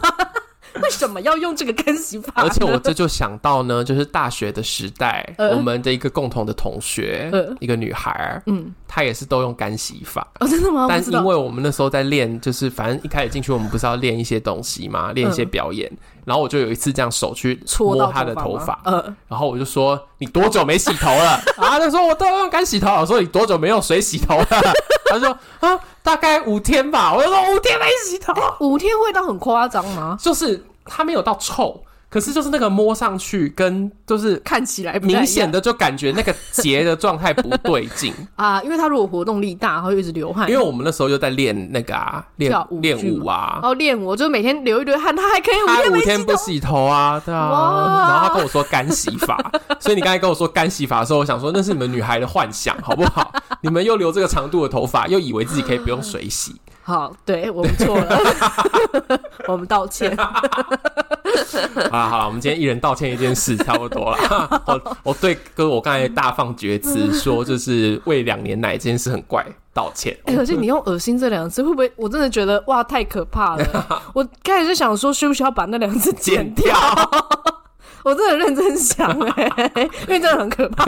[SPEAKER 2] 为什么要用这个干洗法？
[SPEAKER 1] 而且我这就想到呢，就是大学的时代，呃、我们的一个共同的同学，呃、一个女孩，嗯，她也是都用干洗法。
[SPEAKER 2] 哦，真的吗？
[SPEAKER 1] 但因为我们那时候在练，就是反正一开始进去，我们不是要练一些东西嘛，练一些表演。嗯、然后我就有一次这样手去摸他的头发，嗯，然后我就说：“你多久没洗头了？” 啊，他说：“我都要用干洗头。”我说：“你多久没用水洗头了？” 他说：“啊，大概五天吧。”我就说：“五天没洗头，
[SPEAKER 2] 五天味道很夸张吗？”
[SPEAKER 1] 就是。它没有到臭，可是就是那个摸上去跟就是
[SPEAKER 2] 看起来
[SPEAKER 1] 明显的就感觉那个结的状态不对劲
[SPEAKER 2] 啊，因为他如果活动力大，然后一直流汗。
[SPEAKER 1] 因为我们那时候就在练那个啊，练练舞啊，
[SPEAKER 2] 哦练舞，就每天流一堆汗，他还可以
[SPEAKER 1] 他五天不洗头啊，对啊。哇然后他跟我说干洗法，所以你刚才跟我说干洗法的时候，我想说那是你们女孩的幻想，好不好？你们又留这个长度的头发，又以为自己可以不用水洗。
[SPEAKER 2] 好，对我们错了，我们道歉。
[SPEAKER 1] 啊，好了，我们今天一人道歉一件事，差不多了。我我对哥，我刚才大放厥词，说就是喂两年奶这件事很怪，道歉。
[SPEAKER 2] 哎、欸，可是你用“恶心”这两个字，会不会？我真的觉得哇，太可怕了。我开始就想说，需不需要把那两个字剪掉？我真的认真想哎、欸，因为真的很可怕。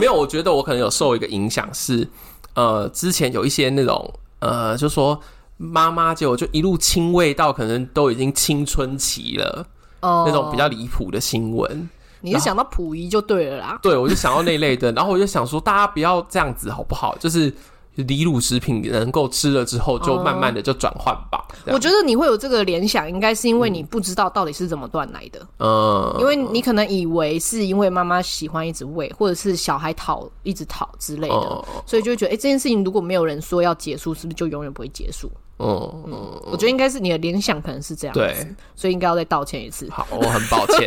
[SPEAKER 1] 没有，我觉得我可能有受一个影响，是呃，之前有一些那种。呃，就说妈妈就就一路亲喂到可能都已经青春期了，哦，那种比较离谱的新闻，
[SPEAKER 2] 你就想到溥仪就对了啦。
[SPEAKER 1] 对，我就想到那类的，然后我就想说，大家不要这样子好不好？就是。离乳食品能够吃了之后，就慢慢的就转换吧。
[SPEAKER 2] Oh, 我觉得你会有这个联想，应该是因为你不知道到底是怎么断奶的。嗯，因为你可能以为是因为妈妈喜欢一直喂，或者是小孩讨一直讨之类的，oh. 所以就会觉得，哎、欸，这件事情如果没有人说要结束，是不是就永远不会结束？嗯嗯，我觉得应该是你的联想可能是这样子，对，所以应该要再道歉一次。
[SPEAKER 1] 好，我很抱歉。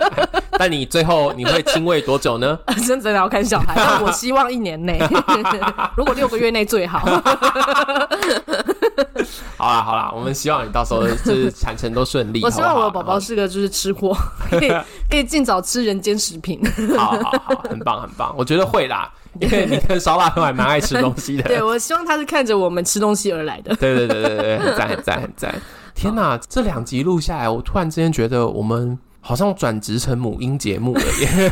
[SPEAKER 1] 但你最后你会亲喂多久呢？
[SPEAKER 2] 真的要看小孩，但我希望一年内，如果六个月内最好。
[SPEAKER 1] 好啦好啦，我们希望你到时候 就是产程都顺利。
[SPEAKER 2] 我希望我的宝宝是个就是吃货，可以可以尽早吃人间食品。
[SPEAKER 1] 好好好，很棒很棒，我觉得会啦。因为你跟烧腊都还蛮爱吃东西的，
[SPEAKER 2] 对，我希望他是看着我们吃东西而来的。
[SPEAKER 1] 对对对对对，很赞很赞很赞！天哪，好这两集录下来，我突然之间觉得我们好像转职成母婴节目了耶。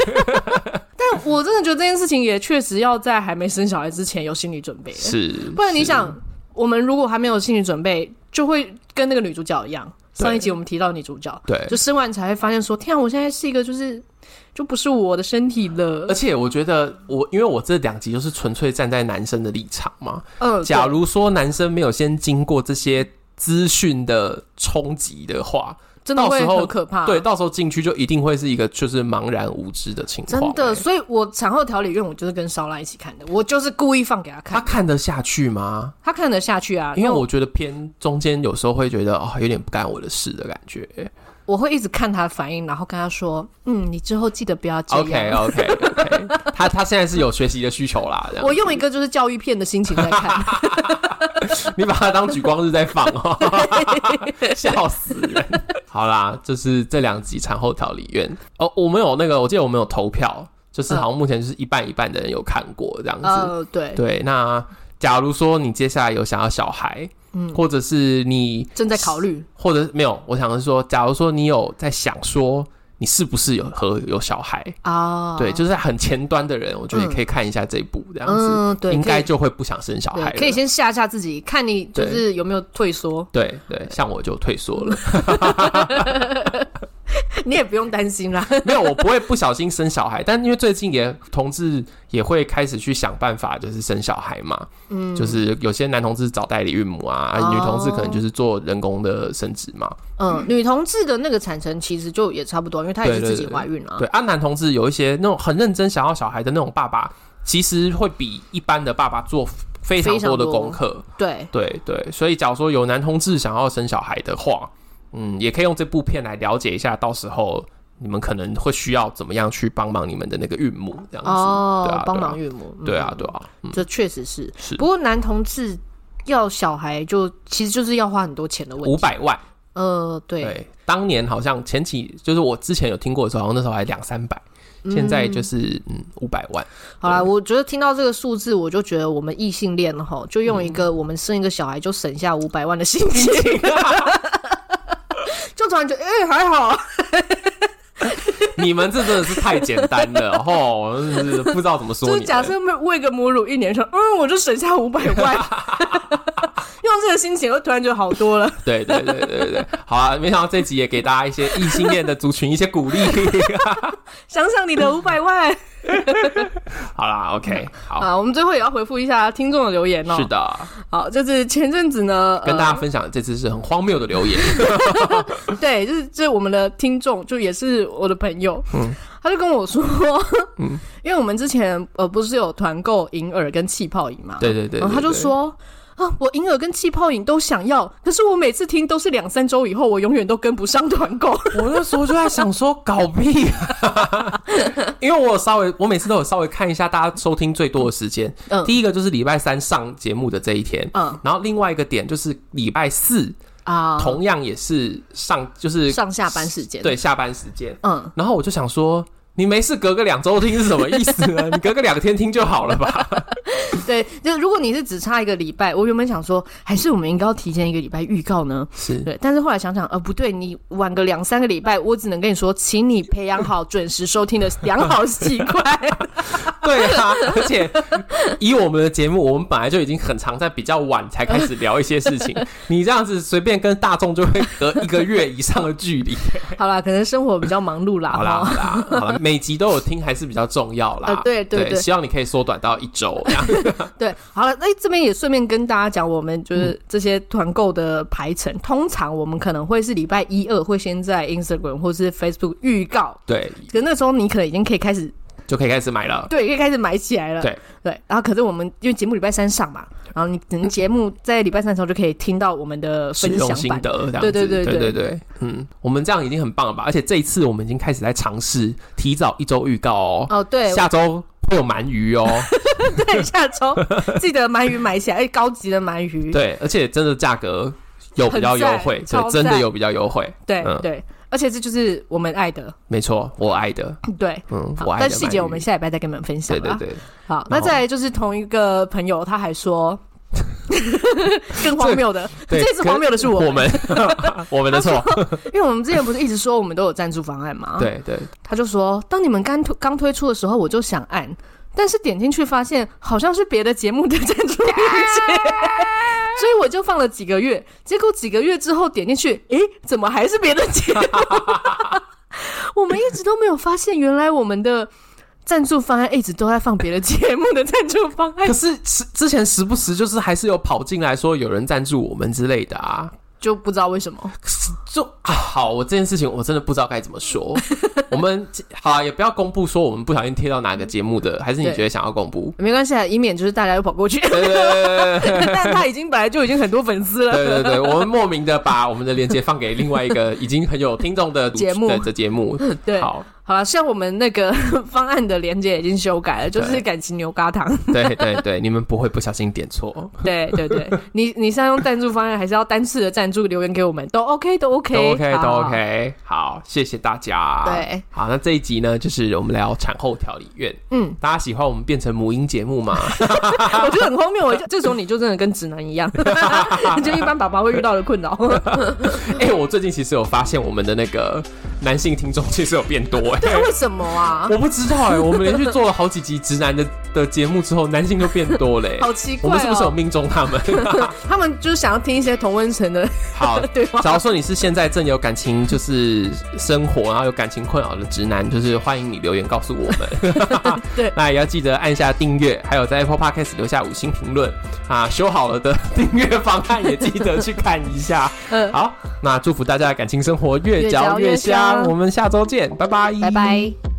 [SPEAKER 2] 但我真的觉得这件事情也确实要在还没生小孩之前有心理准备，
[SPEAKER 1] 是，
[SPEAKER 2] 不然你想，我们如果还没有心理准备，就会跟那个女主角一样。上一集我们提到女主角，对，就生完才会发现说，天啊，我现在是一个就是。就不是我的身体了，
[SPEAKER 1] 而且我觉得我，因为我这两集就是纯粹站在男生的立场嘛。嗯，假如说男生没有先经过这些资讯的冲击的话，
[SPEAKER 2] 真的会很可怕。
[SPEAKER 1] 对，到时候进去就一定会是一个就是茫然无知的情况。
[SPEAKER 2] 真的，所以我产后调理院我就是跟烧腊一起看的，我就是故意放给他看。
[SPEAKER 1] 他看得下去吗？
[SPEAKER 2] 他看得下去啊，
[SPEAKER 1] 因为我觉得偏中间有时候会觉得哦，有点不干我的事的感觉。
[SPEAKER 2] 我会一直看他的反应，然后跟他说：“嗯，你之后记得不要这样。”
[SPEAKER 1] OK OK OK，他 他现在是有学习的需求啦。
[SPEAKER 2] 我用一个就是教育片的心情在看，
[SPEAKER 1] 你把它当举光日在放哦，笑死人！好啦，就是这两集产后调理院哦，我们有那个，我记得我们有投票，就是好像目前就是一半一半的人有看过这样子。
[SPEAKER 2] 呃，对
[SPEAKER 1] 对，那假如说你接下来有想要小孩。嗯，或者是你
[SPEAKER 2] 正在考虑，
[SPEAKER 1] 或者没有，我想是说，假如说你有在想说，你是不是有和有小孩哦？对，就是很前端的人，我觉得你可以看一下这一部这样子，嗯，对，应该就会不想生小孩。
[SPEAKER 2] 可以先吓吓自己，看你就是有没有退缩。
[SPEAKER 1] 对对，像我就退缩了。
[SPEAKER 2] 你也不用担心啦，
[SPEAKER 1] 没有，我不会不小心生小孩，但因为最近也同志也会开始去想办法，就是生小孩嘛，嗯，就是有些男同志找代理孕母啊，哦、女同志可能就是做人工的生殖嘛，
[SPEAKER 2] 嗯，嗯女同志的那个产程其实就也差不多，因为她也是自己怀孕了，
[SPEAKER 1] 对，啊，男同志有一些那种很认真想要小孩的那种爸爸，其实会比一般的爸爸做非常多的功课，
[SPEAKER 2] 对。
[SPEAKER 1] 对对，所以假如说有男同志想要生小孩的话。嗯，也可以用这部片来了解一下，到时候你们可能会需要怎么样去帮忙你们的那个孕母这样子。
[SPEAKER 2] 哦，对啊，帮忙孕母，
[SPEAKER 1] 对啊，对啊，
[SPEAKER 2] 这确实是。是。不过男同志要小孩就其实就是要花很多钱的问题，
[SPEAKER 1] 五百万，
[SPEAKER 2] 呃，对，
[SPEAKER 1] 对，当年好像前期就是我之前有听过的时候，好像那时候还两三百，现在就是嗯五百万。
[SPEAKER 2] 好啦，我觉得听到这个数字，我就觉得我们异性恋哈，就用一个我们生一个小孩就省下五百万的心情。就突然觉得，哎、欸，还好。
[SPEAKER 1] 你们这真的是太简单了，吼，是不知道怎么说。
[SPEAKER 2] 就是假设喂个母乳一年，说，嗯，我就省下五百万。用这个心情，我突然就好多了。
[SPEAKER 1] 对对对对对，好啊！没想到这集也给大家一些异性恋的族群一些鼓励。
[SPEAKER 2] 想想你的五百万。
[SPEAKER 1] 好啦，OK，好
[SPEAKER 2] 啊，我们最后也要回复一下听众的留言哦。
[SPEAKER 1] 是的，
[SPEAKER 2] 好，就是前阵子呢，
[SPEAKER 1] 跟大家分享这次是很荒谬的留言。
[SPEAKER 2] 对，就是这我们的听众，就也是我的朋友，嗯，他就跟我说，嗯，因为我们之前呃不是有团购银耳跟气泡饮嘛，
[SPEAKER 1] 对对对，
[SPEAKER 2] 然后他就说。啊！我银耳跟气泡饮都想要，可是我每次听都是两三周以后，我永远都跟不上团购。
[SPEAKER 1] 我那时候就在想说，搞屁！因为我有稍微，我每次都有稍微看一下大家收听最多的时间。嗯，第一个就是礼拜三上节目的这一天，嗯，然后另外一个点就是礼拜四啊，同样也是上就是
[SPEAKER 2] 上下班时间，
[SPEAKER 1] 对，下班时间，嗯，然后我就想说。你没事隔个两周听是什么意思呢？你隔个两天听就好了吧？
[SPEAKER 2] 对，就如果你是只差一个礼拜，我原本想说，还是我们应该要提前一个礼拜预告呢？
[SPEAKER 1] 是对，
[SPEAKER 2] 但是后来想想，呃，不对，你晚个两三个礼拜，我只能跟你说，请你培养好准时收听的良好习惯。
[SPEAKER 1] 对啊，而且以我们的节目，我们本来就已经很常在比较晚才开始聊一些事情，你这样子随便跟大众就会隔一个月以上的距离。
[SPEAKER 2] 好啦，可能生活比较忙碌啦。
[SPEAKER 1] 好啦，好啦，好啦。每集都有听还是比较重要啦。
[SPEAKER 2] 呃、对对
[SPEAKER 1] 希望你可以缩短到一周。
[SPEAKER 2] 对，好了，那这边也顺便跟大家讲，我们就是这些团购的排程，嗯、通常我们可能会是礼拜一二会先在 Instagram 或是 Facebook 预告。
[SPEAKER 1] 对，
[SPEAKER 2] 可那时候你可能已经可以开始。
[SPEAKER 1] 就可以开始买了，
[SPEAKER 2] 对，可以开始买起来了。
[SPEAKER 1] 对
[SPEAKER 2] 对，然后可是我们因为节目礼拜三上嘛，然后你等节目在礼拜三的时候就可以听到我们的分享
[SPEAKER 1] 心得，这样子。
[SPEAKER 2] 对对对对
[SPEAKER 1] 对对，嗯，我们这样已经很棒了吧？而且这一次我们已经开始在尝试提早一周预告哦。
[SPEAKER 2] 哦，对，
[SPEAKER 1] 下周会有鳗鱼哦。
[SPEAKER 2] 对，下周记得鳗鱼买起来，高级的鳗鱼。
[SPEAKER 1] 对，而且真的价格有比较优惠，对，真的有比较优惠。
[SPEAKER 2] 对对。而且这就是我们爱的，
[SPEAKER 1] 没错，我爱的，
[SPEAKER 2] 对，
[SPEAKER 1] 嗯，我爱的。
[SPEAKER 2] 但细节我们下礼拜再跟你们分享。
[SPEAKER 1] 对对对，
[SPEAKER 2] 好，那再来就是同一个朋友，他还说 更荒谬的，这次荒谬的是我们，
[SPEAKER 1] 我们 的错，
[SPEAKER 2] 因为我们之前不是一直说我们都有赞助方案吗？
[SPEAKER 1] 对对，
[SPEAKER 2] 他就说，当你们刚推刚推出的时候，我就想按，但是点进去发现好像是别的节目的赞助链接。所以我就放了几个月，结果几个月之后点进去，诶，怎么还是别的节目？我们一直都没有发现，原来我们的赞助方案一直都在放别的节目的赞助方案。
[SPEAKER 1] 可是之之前时不时就是还是有跑进来说有人赞助我们之类的啊。
[SPEAKER 2] 就不知道为什么，
[SPEAKER 1] 就啊，好，我这件事情我真的不知道该怎么说。我们好啊，也不要公布说我们不小心贴到哪个节目的，还是你觉得想要公布？
[SPEAKER 2] 没关系啊，以免就是大家又跑过去。对对对，但他已经本来就已经很多粉丝了。
[SPEAKER 1] 对对对，我们莫名的把我们的链接放给另外一个 已经很有听众的节目的节目。
[SPEAKER 2] 对，
[SPEAKER 1] 好。
[SPEAKER 2] 好了，像我们那个方案的连接已经修改了，就是感情牛轧糖。
[SPEAKER 1] 对对对，你们不会不小心点错。
[SPEAKER 2] 对对对，你你是要用赞助方案，还是要单次的赞助留言给我们？都 OK，都 OK，
[SPEAKER 1] 都 OK，都 OK。好，谢谢大家。
[SPEAKER 2] 对，
[SPEAKER 1] 好，那这一集呢，就是我们聊产后调理院。嗯，大家喜欢我们变成母婴节目吗？
[SPEAKER 2] 我觉得很荒谬，我这时候你就真的跟直男一样，就一般爸爸会遇到的困扰。
[SPEAKER 1] 哎，我最近其实有发现，我们的那个男性听众其实有变多。
[SPEAKER 2] 对，为什么啊？
[SPEAKER 1] 我不知道哎、欸。我们连续做了好几集直男的的节目之后，男性就变多嘞、欸，
[SPEAKER 2] 好奇怪、喔。
[SPEAKER 1] 我们是不是有命中他们？
[SPEAKER 2] 他们就是想要听一些同温层的。
[SPEAKER 1] 好，对话？假如说你是现在正有感情就是生活，然后有感情困扰的直男，就是欢迎你留言告诉我们。
[SPEAKER 2] 对，
[SPEAKER 1] 那也要记得按下订阅，还有在 Apple Podcast 留下五星评论啊。修好了的订阅方案也记得去看一下。嗯，好，那祝福大家的感情生活。越嚼越香，我们下周见，拜拜。
[SPEAKER 2] 拜拜。